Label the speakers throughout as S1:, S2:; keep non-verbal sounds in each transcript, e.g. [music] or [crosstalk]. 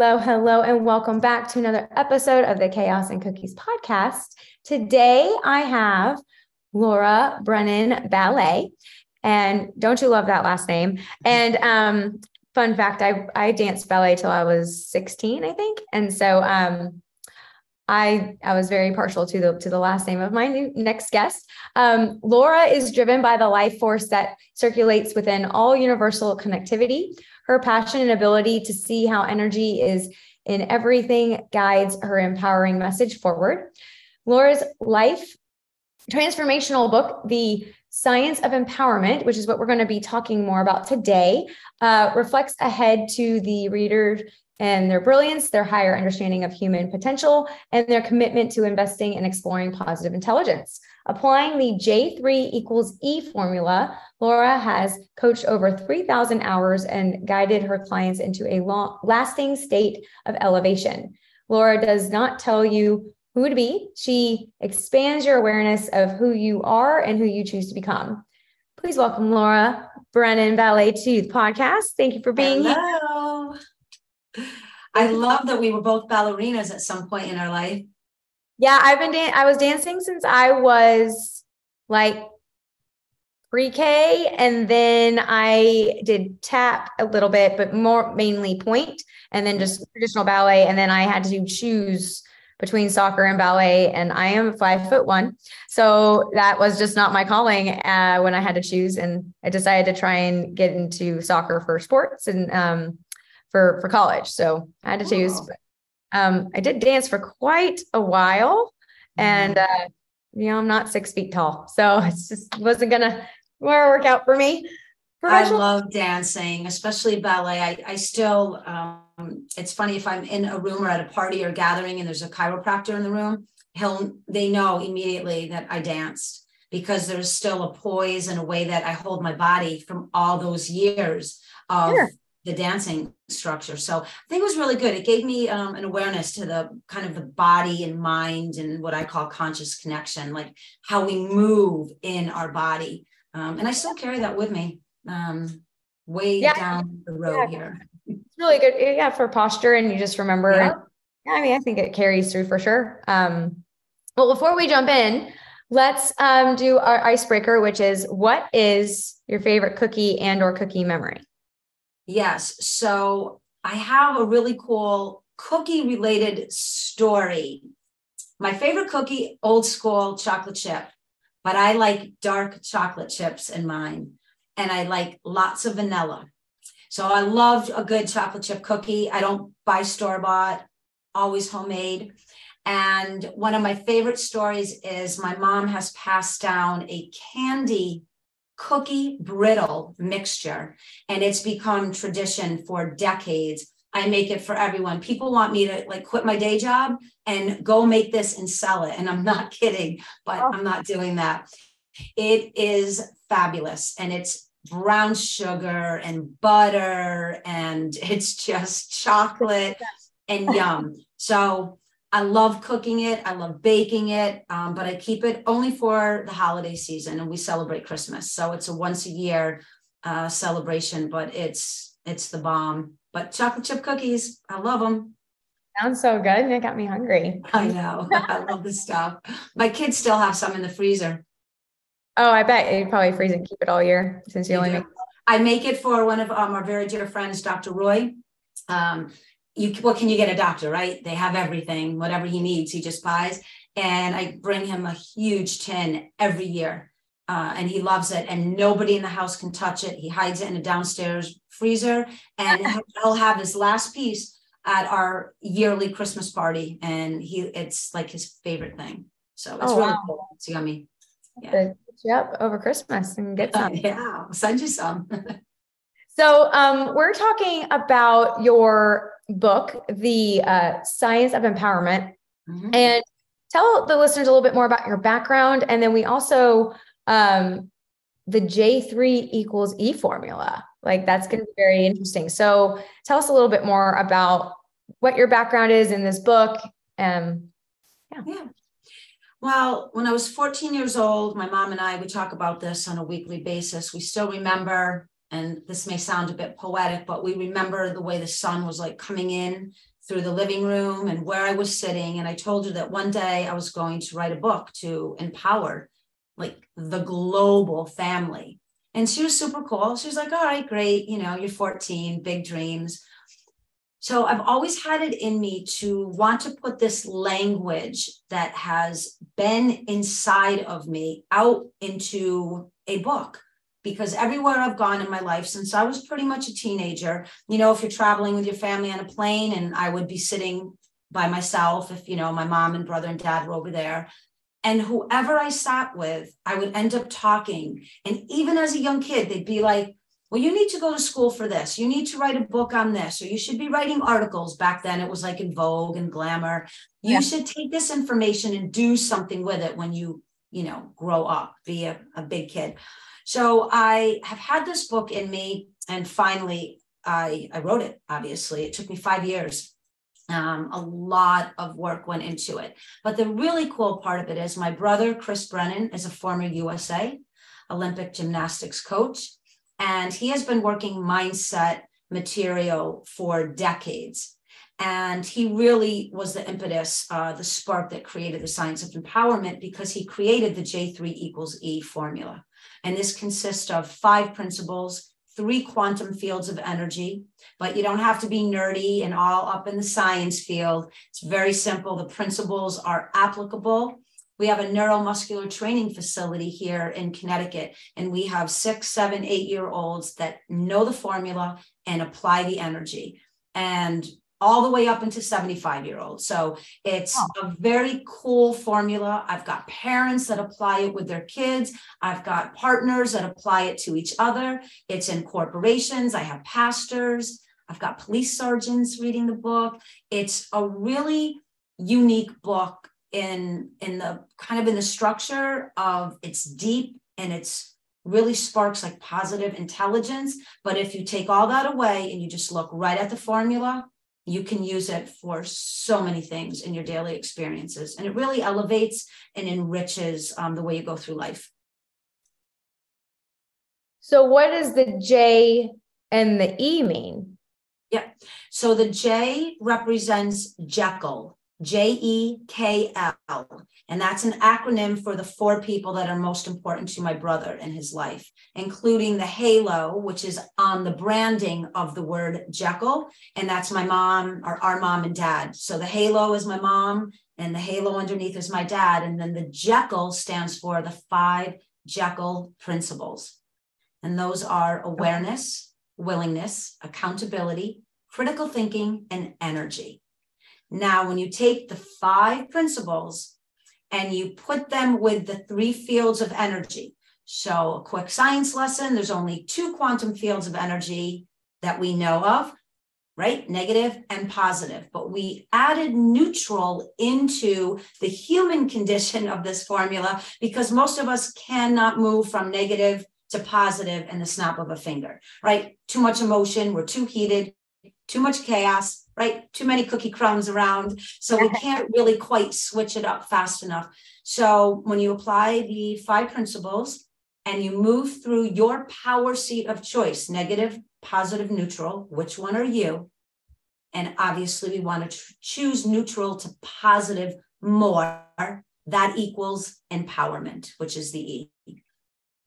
S1: Hello, hello, and welcome back to another episode of the Chaos and Cookies podcast. Today I have Laura Brennan Ballet. And don't you love that last name? And um, fun fact, I, I danced ballet till I was 16, I think. And so um, I I was very partial to the to the last name of my new, next guest. Um, Laura is driven by the life force that circulates within all universal connectivity. Her passion and ability to see how energy is in everything guides her empowering message forward. Laura's life transformational book, The Science of Empowerment, which is what we're going to be talking more about today, uh, reflects ahead to the reader and their brilliance, their higher understanding of human potential, and their commitment to investing and exploring positive intelligence. Applying the J3 equals E formula, Laura has coached over 3,000 hours and guided her clients into a long, lasting state of elevation. Laura does not tell you who to be, she expands your awareness of who you are and who you choose to become. Please welcome Laura Brennan Ballet to the podcast. Thank you for being
S2: Hello. here. I love that we were both ballerinas at some pointe in our life.
S1: Yeah, I've been dan- I was dancing since I was like pre-K and then I did tap a little bit, but more mainly point and then just traditional ballet. And then I had to choose between soccer and ballet and I am five foot one. So that was just not my calling uh, when I had to choose. And I decided to try and get into soccer for sports and um, for for college. So I had to choose. But, um, I did dance for quite a while, and mm-hmm. uh, you know I'm not six feet tall, so [laughs] it's just wasn't gonna work out for me.
S2: I love dancing, especially ballet. I, I still, um, it's funny if I'm in a room or at a party or gathering and there's a chiropractor in the room, he'll, they know immediately that I danced because there's still a poise and a way that I hold my body from all those years of sure the dancing structure. So I think it was really good. It gave me um, an awareness to the kind of the body and mind and what I call conscious connection, like how we move in our body. Um, and I still carry that with me um, way yeah. down the road yeah. here.
S1: It's really good. Yeah, for posture. And you just remember. Yeah. yeah I mean, I think it carries through for sure. Um, well, before we jump in, let's um, do our icebreaker, which is what is your favorite cookie and or cookie memory?
S2: Yes. So I have a really cool cookie related story. My favorite cookie, old school chocolate chip, but I like dark chocolate chips in mine. And I like lots of vanilla. So I love a good chocolate chip cookie. I don't buy store bought, always homemade. And one of my favorite stories is my mom has passed down a candy cookie brittle mixture, and it's become tradition for decades. I make it for everyone. People want me to like quit my day job and go make this and sell it. And I'm not [laughs] kidding, but oh. I'm not doing that. It is fabulous and it's brown sugar and butter and [laughs] it's just chocolate and yum. So I love cooking it. I love baking it, um, but I keep it only for the holiday season, and we celebrate Christmas. So it's a once a year uh, celebration, but it's it's the bomb. But chocolate chip cookies, I love them.
S1: Sounds so good. and It got me hungry.
S2: I know. [laughs] I love the stuff. My kids still have some in the freezer.
S1: Oh, I bet you probably freeze and keep it all year since you, you only make.
S2: I make it for one of um, our very dear friends, Dr. Roy. Um, you what can you get a doctor right they have everything whatever he needs he just buys and i bring him a huge tin every year uh, and he loves it and nobody in the house can touch it he hides it in a downstairs freezer and [laughs] he'll have his last piece at our yearly christmas party and he it's like his favorite thing so it's oh, really wow. cool it's yummy
S1: yeah. Yep, over Christmas and get some. [laughs]
S2: yeah, I'll send you some. [laughs]
S1: So, um, we're talking about your book, The uh, Science of Empowerment. Mm-hmm. And tell the listeners a little bit more about your background. And then we also, um, the J3 equals E formula. Like that's going to be very interesting. So, tell us a little bit more about what your background is in this book. Um,
S2: yeah. yeah. Well, when I was 14 years old, my mom and I would talk about this on a weekly basis. We still remember, and this may sound a bit poetic, but we remember the way the sun was like coming in through the living room and where I was sitting. And I told her that one day I was going to write a book to empower like the global family. And she was super cool. She was like, all right, great. You know, you're 14, big dreams. So I've always had it in me to want to put this language that has been inside of me out into a book. Because everywhere I've gone in my life since I was pretty much a teenager, you know, if you're traveling with your family on a plane and I would be sitting by myself, if, you know, my mom and brother and dad were over there, and whoever I sat with, I would end up talking. And even as a young kid, they'd be like, well, you need to go to school for this. You need to write a book on this, or you should be writing articles. Back then, it was like in Vogue and Glamour. You yeah. should take this information and do something with it when you, you know, grow up, be a, a big kid. So I have had this book in me, and finally, I I wrote it. Obviously, it took me five years. Um, a lot of work went into it. But the really cool part of it is my brother, Chris Brennan, is a former USA Olympic gymnastics coach. And he has been working mindset material for decades. And he really was the impetus, uh, the spark that created the science of empowerment because he created the J3 equals E formula. And this consists of five principles, three quantum fields of energy, but you don't have to be nerdy and all up in the science field. It's very simple. The principles are applicable we have a neuromuscular training facility here in Connecticut, and we have six, seven, eight year olds that know the formula and apply the energy. And all the way up into 75 year olds. So it's oh. a very cool formula. I've got parents that apply it with their kids. I've got partners that apply it to each other. It's in corporations. I have pastors. I've got police sergeants reading the book. It's a really unique book in in the kind of in the structure of it's deep and it's really sparks like positive intelligence but if you take all that away and you just look right at the formula you can use it for so many things in your daily experiences and it really elevates and enriches um, the way you go through life.
S1: So what does the j and the e mean?
S2: Yeah. So the j represents jekyll J E K L. And that's an acronym for the four people that are most important to my brother in his life, including the halo, which is on the branding of the word Jekyll. And that's my mom or our mom and dad. So the halo is my mom, and the halo underneath is my dad. And then the Jekyll stands for the five Jekyll principles. And those are awareness, willingness, accountability, critical thinking, and energy. Now, when you take the five principles and you put them with the three fields of energy, so a quick science lesson there's only two quantum fields of energy that we know of, right? Negative and positive. But we added neutral into the human condition of this formula because most of us cannot move from negative to positive in the snap of a finger, right? Too much emotion, we're too heated, too much chaos, right? Too many cookie crumbs around. So we [laughs] can't really quite switch it up fast enough. So when you apply the five principles and you move through your power seat of choice, negative, positive, neutral, which one are you? And obviously, we want to choose neutral to positive more. That equals empowerment, which is the E.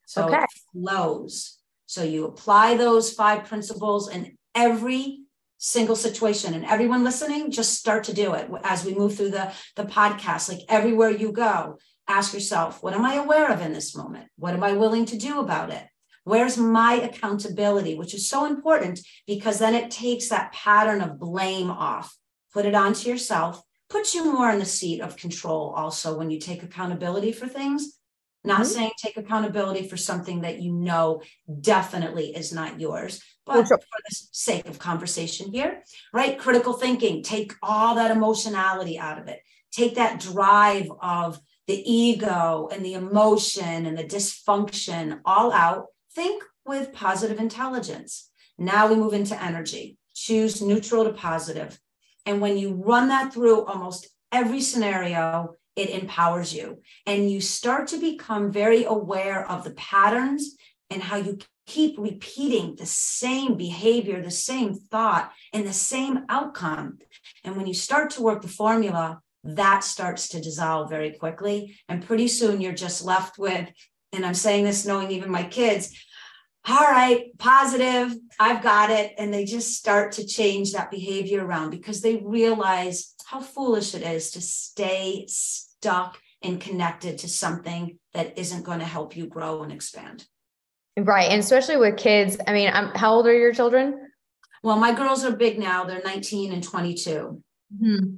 S2: So okay. it flows. So you apply those five principles in every single situation. And everyone listening just start to do it as we move through the the podcast. Like everywhere you go ask yourself what am i aware of in this moment? What am i willing to do about it? Where's my accountability? Which is so important because then it takes that pattern of blame off. Put it onto yourself. Puts you more in the seat of control also when you take accountability for things Not mm-hmm. saying take accountability for something that you know definitely is not yours, but sure. for the sake of conversation here, right? Critical thinking, take all that emotionality out of it. Take that drive of the ego and the emotion and the dysfunction all out. Think with positive intelligence. Now we move into energy. Choose neutral to positive. And when you run that through almost every scenario, it empowers you. And you start to become very aware of the patterns and how you keep repeating the same behavior, the same thought, and the same outcome. And when you start to work the formula, that starts to dissolve very quickly. And pretty soon you're just left with, and I'm saying this knowing even my kids, all right, positive, I've got it. And they just start to change that behavior around because they realize how foolish it is to stay stuck and connected to something that isn't going to help you grow and expand.
S1: Right. And especially with kids. I mean, I'm, how old are your children?
S2: Well, my girls are big now. They're 19 and 22.
S1: Mm-hmm.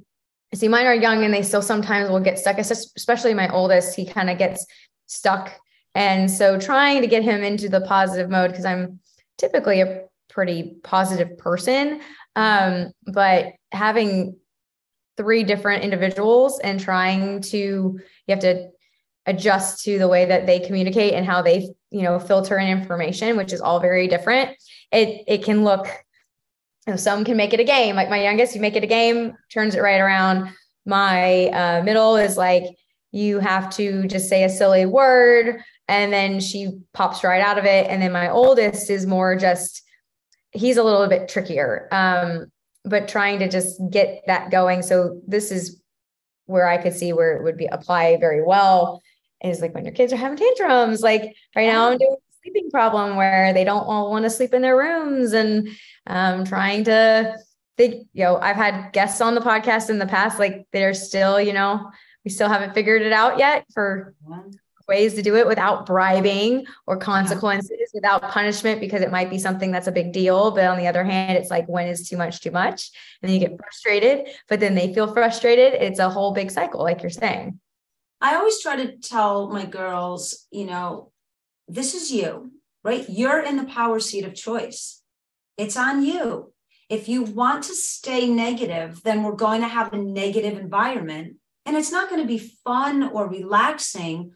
S1: See, mine are young and they still sometimes will get stuck, especially my oldest. He kind of gets stuck. And so trying to get him into the positive mode, because I'm typically a pretty positive person. Um, but having three different individuals and trying to you have to adjust to the way that they communicate and how they you know filter in information which is all very different it it can look you know, some can make it a game like my youngest you make it a game turns it right around my uh, middle is like you have to just say a silly word and then she pops right out of it and then my oldest is more just he's a little bit trickier um, but trying to just get that going. So this is where I could see where it would be apply very well is like when your kids are having tantrums. Like right now, I'm doing a sleeping problem where they don't all want to sleep in their rooms and um, trying to think, you know, I've had guests on the podcast in the past, like they're still, you know, we still haven't figured it out yet for ways to do it without bribing or uh-huh. consequences, yeah. without punishment, because it might be something that's a big deal. But on the other hand, it's like when is too much too much? And then you get mm-hmm. frustrated, but then they feel frustrated. It's a whole big cycle, like you're saying.
S2: I always try to tell my girls, you know, this is you, right? You're in the power seat of choice. It's on you. If you want to stay negative, then we're going to have a negative environment. And it's not going to be fun or relaxing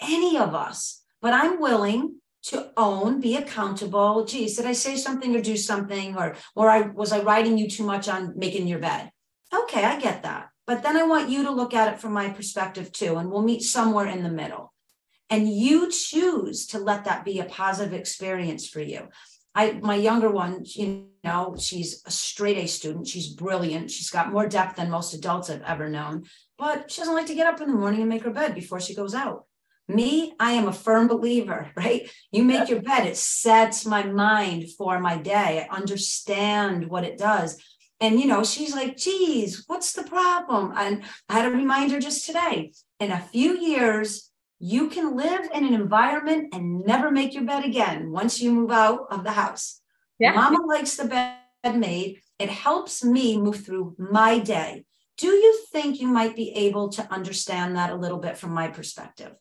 S2: any of us, but I'm willing to own, be accountable. Geez, did I say something or do something? Or, or I was I writing you too much on making your bed? Okay, I get that. But then I want you to look at it from my perspective too, and we'll meet somewhere in the middle. And you choose to let that be a positive experience for you. I my younger one, you know, she's a straight A student. She's brilliant. She's got more depth than most adults I've ever known but she doesn't like to get up in the morning and make her bed before she goes out. Me, I am a firm believer, [laughs] right? You make your bed, it sets my mind for my day. I understand what it does. And, you know, she's like, geez, what's the problem? And I had a reminder just today. In a few years, you can live in an environment and never make your bed again once you move out of the house. Yeah. Mama likes the bed made. It helps me move through my day. Do you think you might be able to understand that a little bit from my perspective?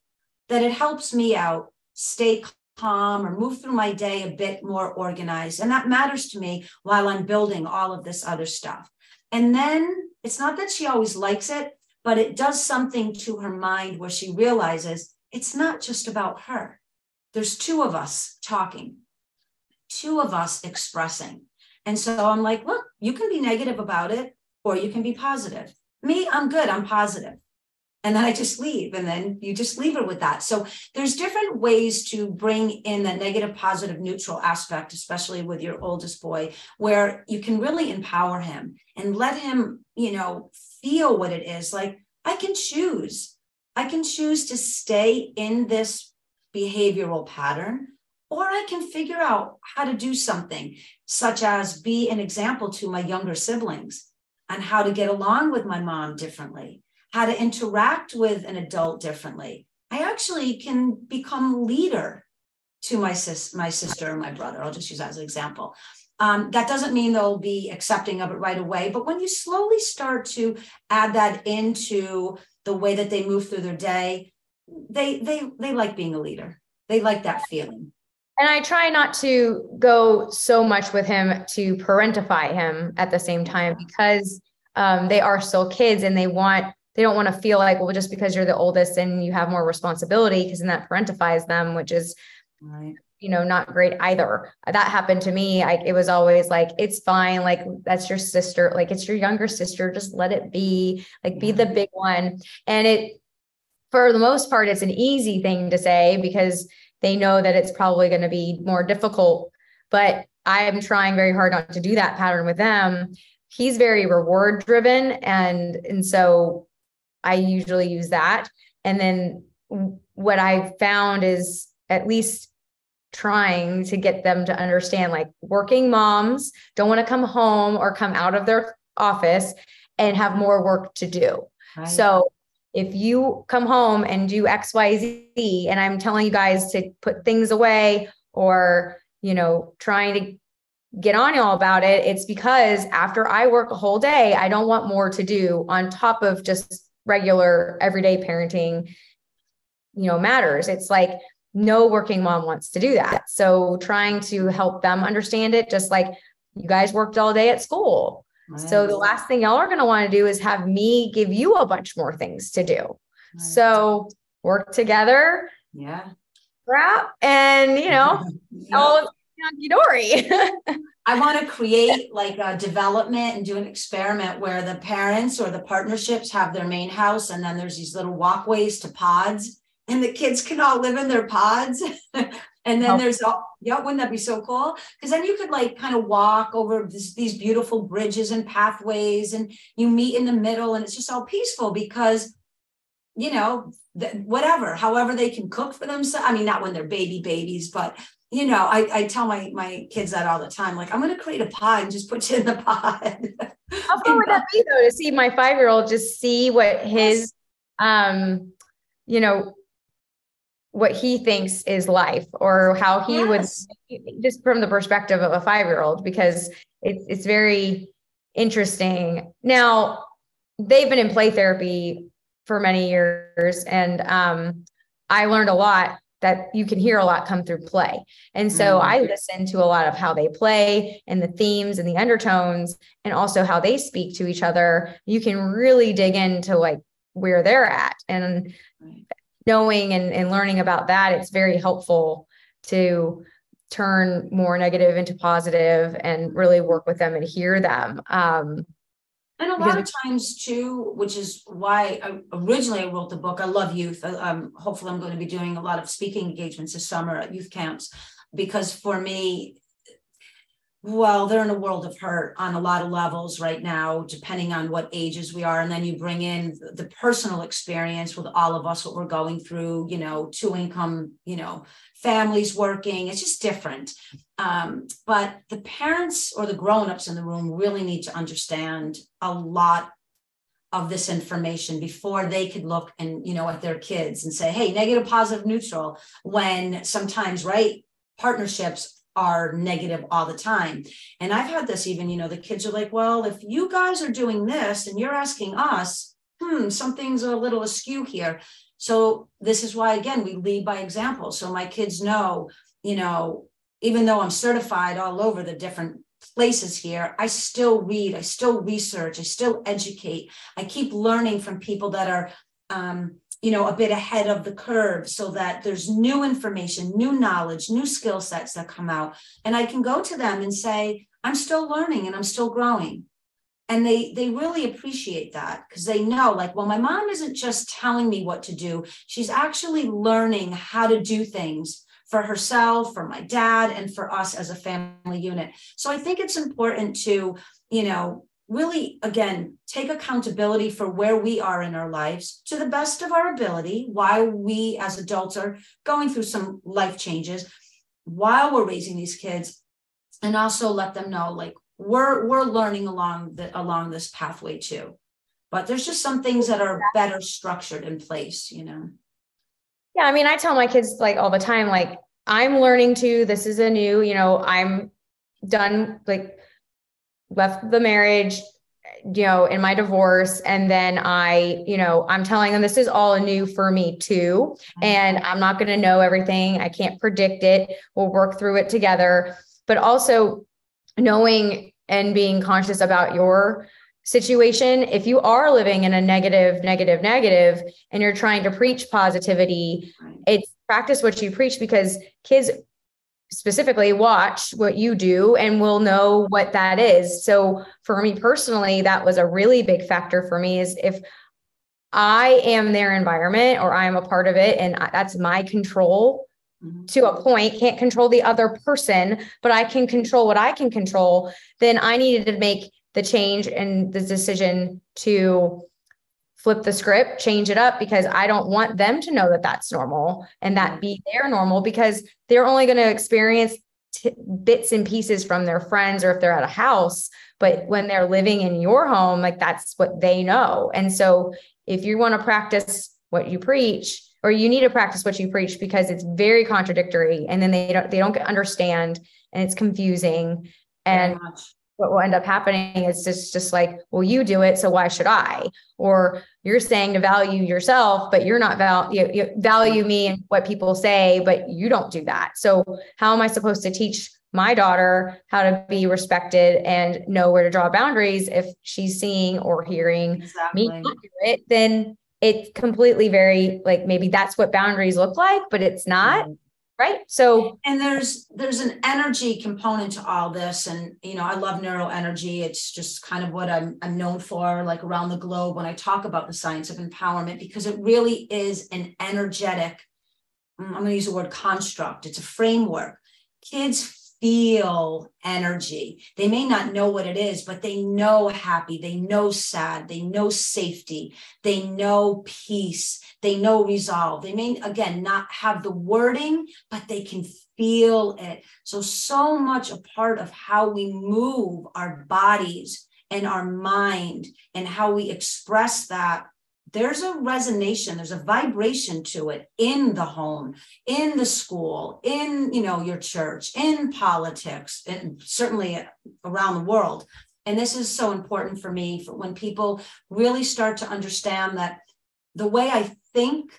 S2: That it helps me out, stay calm, or move through my day a bit more organized. And that matters to me while I'm building all of this other stuff. And then it's not that she always likes it, but it does something to her mind where she realizes it's not just about her. There's two of us talking, two of us expressing. And so I'm like, look, you can be negative about it or you can be positive. Me, I'm good, I'm positive. And then I just leave, and then you just leave it with that. So there's different ways to bring in the negative, positive, neutral aspect, especially with your oldest boy, where you can really empower him and let him, you know, feel what it is. Like, I can choose. I can choose to stay in this behavioral pattern, or I can figure out how to do something, such as be an example to my younger siblings on how to get along with my mom differently, how to interact with an adult differently. I actually can become leader to my sis, my sister and my brother. I'll just use that as an example. Um, that doesn't mean they'll be accepting of it right away, but when you slowly start to add that into the way that they move through their day, they they they like being a leader. They like that feeling.
S1: And I try not to go so much with him to parentify him at the same time because um, they are still kids and they want they don't want to feel like well just because you're the oldest and you have more responsibility because then that parentifies them which is right. you know not great either. That happened to me I, it was always like it's fine like that's your sister like it's your younger sister just let it be like be the big one. And it for the most part it's an easy thing to say because they know that it's probably going to be more difficult but i'm trying very hard not to do that pattern with them. He's very reward driven and and so i usually use that and then what i found is at least trying to get them to understand like working moms don't want to come home or come out of their office and have more work to do right. so if you come home and do xyz and i'm telling you guys to put things away or you know trying to get on y'all about it, it's because after I work a whole day, I don't want more to do on top of just regular everyday parenting, you know, matters. It's like no working mom wants to do that. So trying to help them understand it, just like you guys worked all day at school. Right. So the last thing y'all are going to want to do is have me give you a bunch more things to do. Right. So work together.
S2: Yeah.
S1: Crap. And, you know, [laughs] all Dory. [laughs]
S2: I want to create like a development and do an experiment where the parents or the partnerships have their main house and then there's these little walkways to pods and the kids can all live in their pods. [laughs] and then oh. there's all, yeah, wouldn't that be so cool? Because then you could like kind of walk over this, these beautiful bridges and pathways and you meet in the middle and it's just all peaceful because you know, whatever, however they can cook for themselves. I mean, not when they're baby babies, but you know, I, I tell my my kids that all the time. Like, I'm going to create a pod and just put you in the [laughs] pod.
S1: How fun would that be though to see my five year old just see what his, um, you know, what he thinks is life or how he yes. would just from the perspective of a five year old because it's it's very interesting. Now they've been in play therapy for many years and um, I learned a lot that you can hear a lot come through play. And so mm-hmm. I listen to a lot of how they play and the themes and the undertones and also how they speak to each other. You can really dig into like where they're at and knowing and, and learning about that, it's very helpful to turn more negative into positive and really work with them and hear them. Um,
S2: and a lot of times too, which is why I, originally I wrote the book. I love youth. Um, hopefully, I'm going to be doing a lot of speaking engagements this summer at youth camps because for me, well, they're in a world of hurt on a lot of levels right now, depending on what ages we are. And then you bring in the personal experience with all of us, what we're going through, you know, two income, you know, families working. It's just different. Um, but the parents or the grown-ups in the room really need to understand a lot of this information before they could look and you know at their kids and say hey negative positive neutral when sometimes right partnerships are negative all the time and i've had this even you know the kids are like well if you guys are doing this and you're asking us hmm something's a little askew here so this is why again we lead by example. So my kids know, you know, even though I'm certified all over the different places here, I still read, I still research, I still educate. I keep learning from people that are um, you know, a bit ahead of the curve so that there's new information, new knowledge, new skill sets that come out. And I can go to them and say, I'm still learning and I'm still growing. And they they really appreciate that because they know like well my mom isn't just telling me what to do. She's actually learning how to do things for herself for my dad and for us as a family unit. So i think it's important to you know really again take accountability for where we are in our lives to the best of our ability while we as adults are going through some life changes while we're raising these kids and also let them know like we're we're learning along the along this pathway too. But there's just some things that are better structured in place you know?
S1: Yeah i mean i tell my kids like all the time like i'm learning too. This is a new you know i'm done like left the marriage you know, in my divorce. And then I, you know, I'm telling them this is all new for me too. Mm-hmm. And I'm not going to know everything. I can't predict it. We'll work through it together. But also knowing and being conscious about your situation. If you are living in a negative, negative, negative, and you're trying to preach positivity, it's practice what you preach because kids specifically watch what you do and we'll know what that is. So for me personally, that was a really big factor for me is if I am their environment or I'm a part of it and that's my control mm-hmm. to a point, can't control the other person, but I can control what I can control, then I needed to make the change and the decision to flip the script, change it up because I don't want them to know that that's normal and that mm-hmm. be their normal because they're only going to experience t- bits and pieces from their friends or if they're at a house. But when they're living in your home, like that's what they know. And so if you want to practice what you preach, or you need to practice what you preach because it's very contradictory and then they don't they don't understand and it's confusing and what will end up happening is just just like well you do it so why should i? Or you're saying to value yourself but you're not val- you, you value me and what people say but you don't do that. So how am i supposed to teach my daughter how to be respected and know where to draw boundaries if she's seeing or hearing exactly. me do it? Then it's completely very like maybe that's what boundaries look like but it's not. Mm-hmm right? So
S2: and there's there's an energy component to all this and you know i love neural energy. It's just kind of what i'm i'm known for like around the globe when i talk about the science of empowerment because it really is an energetic i'm going to use the word construct. It's a framework. Kids feel energy. They may not know what it is, but they know happy, they know sad, they know safety, they know peace, they know resolve. They may, again, not have the wording, but they can feel it. So, so much a part of how we move our bodies and our mind and how we express that there's a resonance there's a vibration to it in the home in the school in you know your church in politics and certainly around the world. And this is so important for me for when people really start to understand that the way i think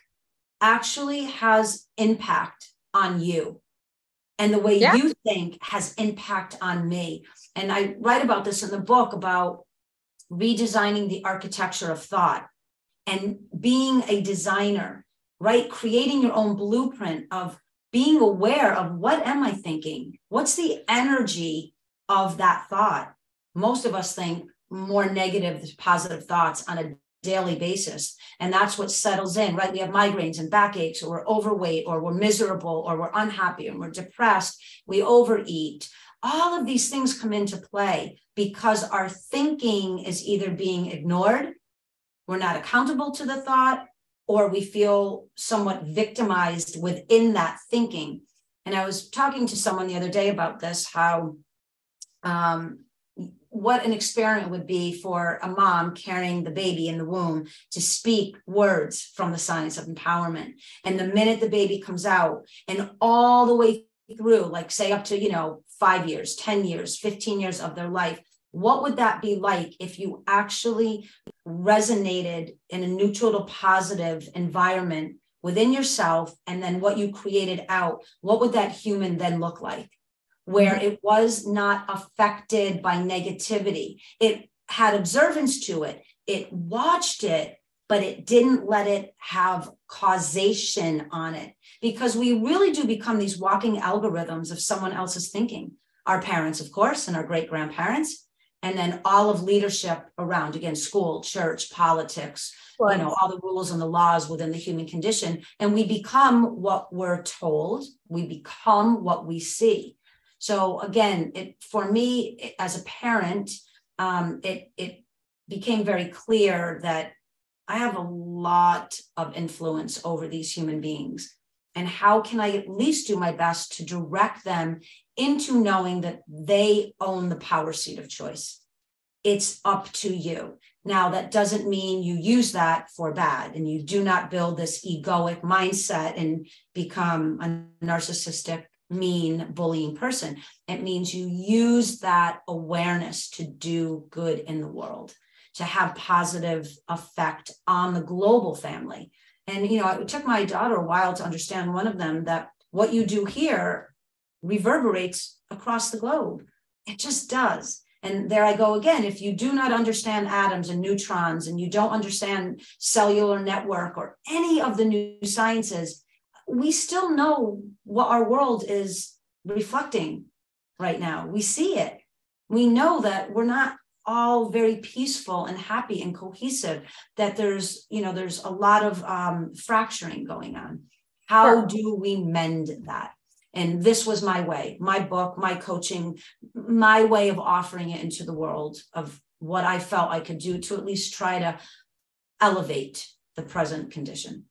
S2: actually has impact on you. And the way yeah. you think has impact on me. And i write about this in the book about redesigning the architecture of thought and being a designer, right? Creating your own blueprint of being aware of what am I thinking? What's the energy of that thought? Most of us think more negative positive thoughts on a daily basis. And that's what settles in, right? We have migraines and backaches, or we're overweight, or we're miserable, or we're unhappy, and we're depressed. We overeat. All of these things come into play because our thinking is either being ignored we're not accountable to the thought, or we feel somewhat victimized within that thinking. And I was talking to someone the other day about this how um, what an experiment would be for a mom carrying the baby in the womb to speak words from the science of empowerment. And the minute the baby comes out, and all the way through, like say up to, you know, five years, 10 years, 15 years of their life, what would that be like if you actually resonated in a neutral to positive environment within yourself and then what you created out what would that human then look like? Where mm-hmm. it was not affected by negativity. It had observance to it. It watched it but it didn't let it have causation on it. Because we really do become these walking algorithms of someone else's thinking. Our parents of course and our great grandparents and then all of leadership around again school church politics you know all the rules and the laws within the human condition. And we become what we're told. We become what we see. So again it for me as a parent um, it it became very clear that i have a lot of influence over these human beings. And how can i at least do my best to direct them into knowing that they own the power seat of choice. It's up to you. Now, that doesn't mean you use that for bad and you do not build this egoic mindset and become a narcissistic mean bullying person. It means you use that awareness to do good in the world, to have positive effect on the global family. And you know, it took my daughter a while to understand one of them that what you do here reverberates across the globe. It just does. And there I go again. If you do not understand atoms and neutrons and you don't understand cellular network or any of the new sciences, we still know what our world is reflecting right now. We see it. We know that we're not all very peaceful and happy and cohesive that there's you know there's a lot of um, fracturing going on how do we mend that and this was my way, my book, my coaching, my way of offering it into the world of what I felt I could do to at least try to elevate the present condition.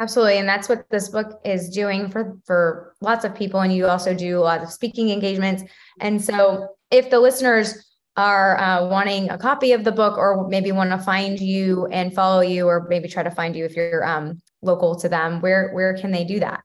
S1: Absolutely. And that's what this book is doing for, for lots of people. And you also do a lot of speaking engagements. And so if the listeners are uh, wanting a copy of the book or maybe want to find you and follow you or maybe try to find you if you're um, local to them, where, where can they do that?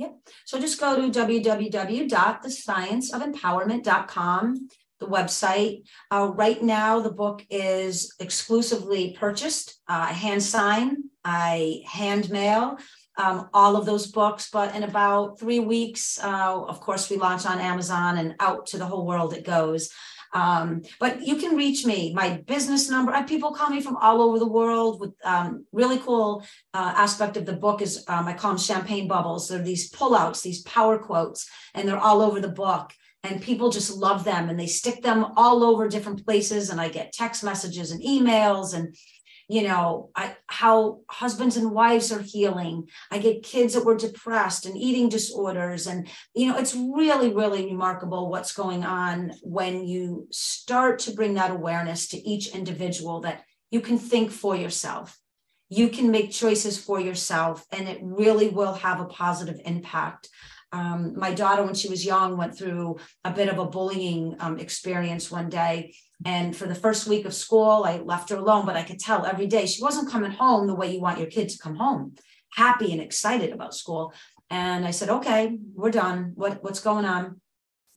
S2: Yep. So just go to www.thescienceofempowerment.com, the website. Uh, right now, the book is exclusively purchased. Uh, I hand sign, I hand mail. Um, all of those books, but in about three weeks, uh, of course, we launch on Amazon and out to the whole world it goes. Um, but you can reach me. My business number. Uh, people call me from all over the world. With um, really cool uh, aspect of the book is um, I call them champagne bubbles. They're these pullouts, these power quotes, and they're all over the book. And people just love them, and they stick them all over different places. And I get text messages and emails, and you know I, how husbands and wives are healing. I get kids that were depressed and eating disorders. And you know it's really really remarkable what's going on when you start to bring that awareness to each individual that you can think for yourself. You can make choices for yourself and it really will have a positive impact um, my daughter when she was young went through a bit of a bullying um, experience one day and for the first week of school, I left her alone, but I could tell every day she wasn't coming home the way you want your kid to come home, happy and excited about school. And I said, okay, we're done. What, what's going on?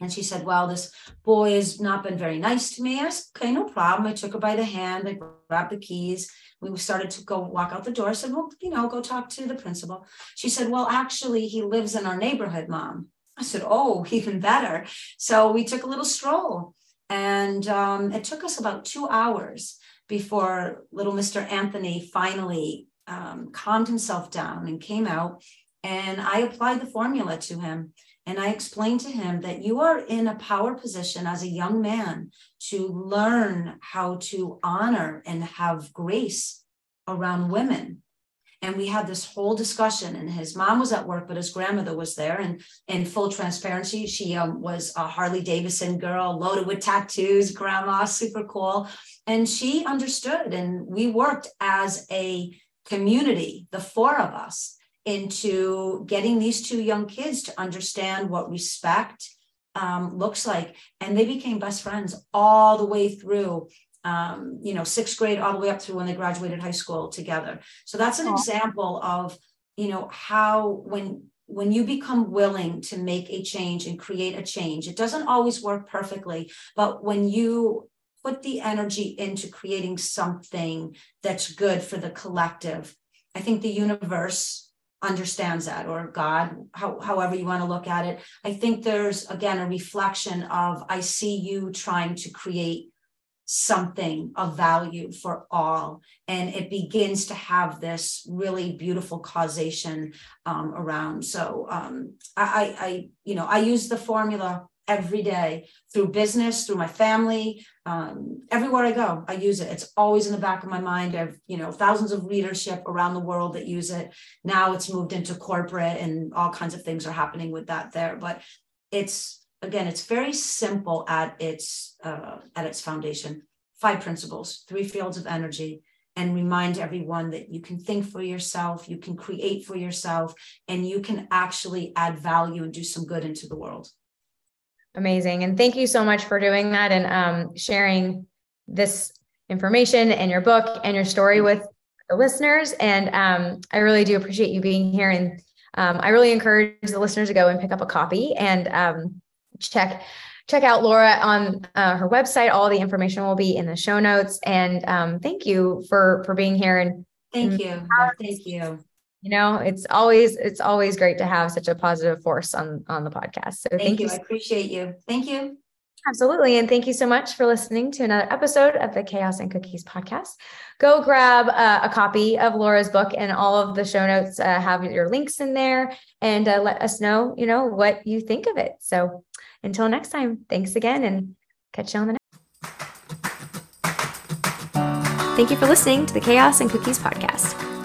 S2: And she said, well, this boy has not been very nice to me. I said, okay, no problem. I took her by the hand. I grabbed the keys. We started to go walk out the door. I said, well, you know, go talk to the principal. She said, well, actually, he lives in our neighborhood, mom. I said, oh, [laughs] even better. So we took a little stroll. And um, it took us about two hours before little Mr. Anthony finally um, calmed himself down and came out. And I applied the formula to him. And I explained to him that you are in a power position as a young man to learn how to honor and have grace around women. And we had this whole discussion and his mom was at work but his grandmother was there. And in full transparency she um, was a harley davidson girl loaded with tattoos grandma super cool. And she understood and we worked as a community the four of us into getting these two young kids to understand what respect um, looks like and they became best friends all the way through um, you know, sixth grade all the way up through when they graduated high school together. So that's an example of, you know, how when when you become willing to make a change and create a change, it doesn't always work perfectly, but when you put the energy into creating something that's good for the collective, I think the universe understands that or god how, however you want to look at it. I think there's again a reflection of i see you trying to create something of value for all. And it begins to have this really beautiful causation um, around. So um, I, I you know i use the formula every day through business through my family um, everywhere i go i use it it's always in the back of my mind i've you know thousands of readership around the world that use it now it's moved into corporate and all kinds of things are happening with that there but it's again, it's very simple at its uh, at its foundation. Five principles, three fields of energy, and remind everyone that you can think for yourself, you can create for yourself, and you can actually add value and do some good into the world.
S1: Amazing, and thank you so much for doing that and um, sharing this information and your book and your story with the listeners. And um, I really do appreciate you being here and um, I really encourage the listeners to go and pick up a copy and um, check check out Laura on uh, her website. All the information will be in the show notes. And um, thank you for for being here. And
S2: thank you, thank you.
S1: You know, it's always it's always great to have such a positive force on on the podcast. So
S2: thank,
S1: thank
S2: you.
S1: you.
S2: I appreciate you. Thank you.
S1: Absolutely. And thank you so much for listening to another episode of the Chaos and Cookies podcast. Go grab uh, a copy of Laura's book and all of the show notes uh, have your links in there and uh, let us know, you know, what you think of it. So until next time, thanks again and catch you on the next. Thank you for listening to the Chaos and Cookies podcast.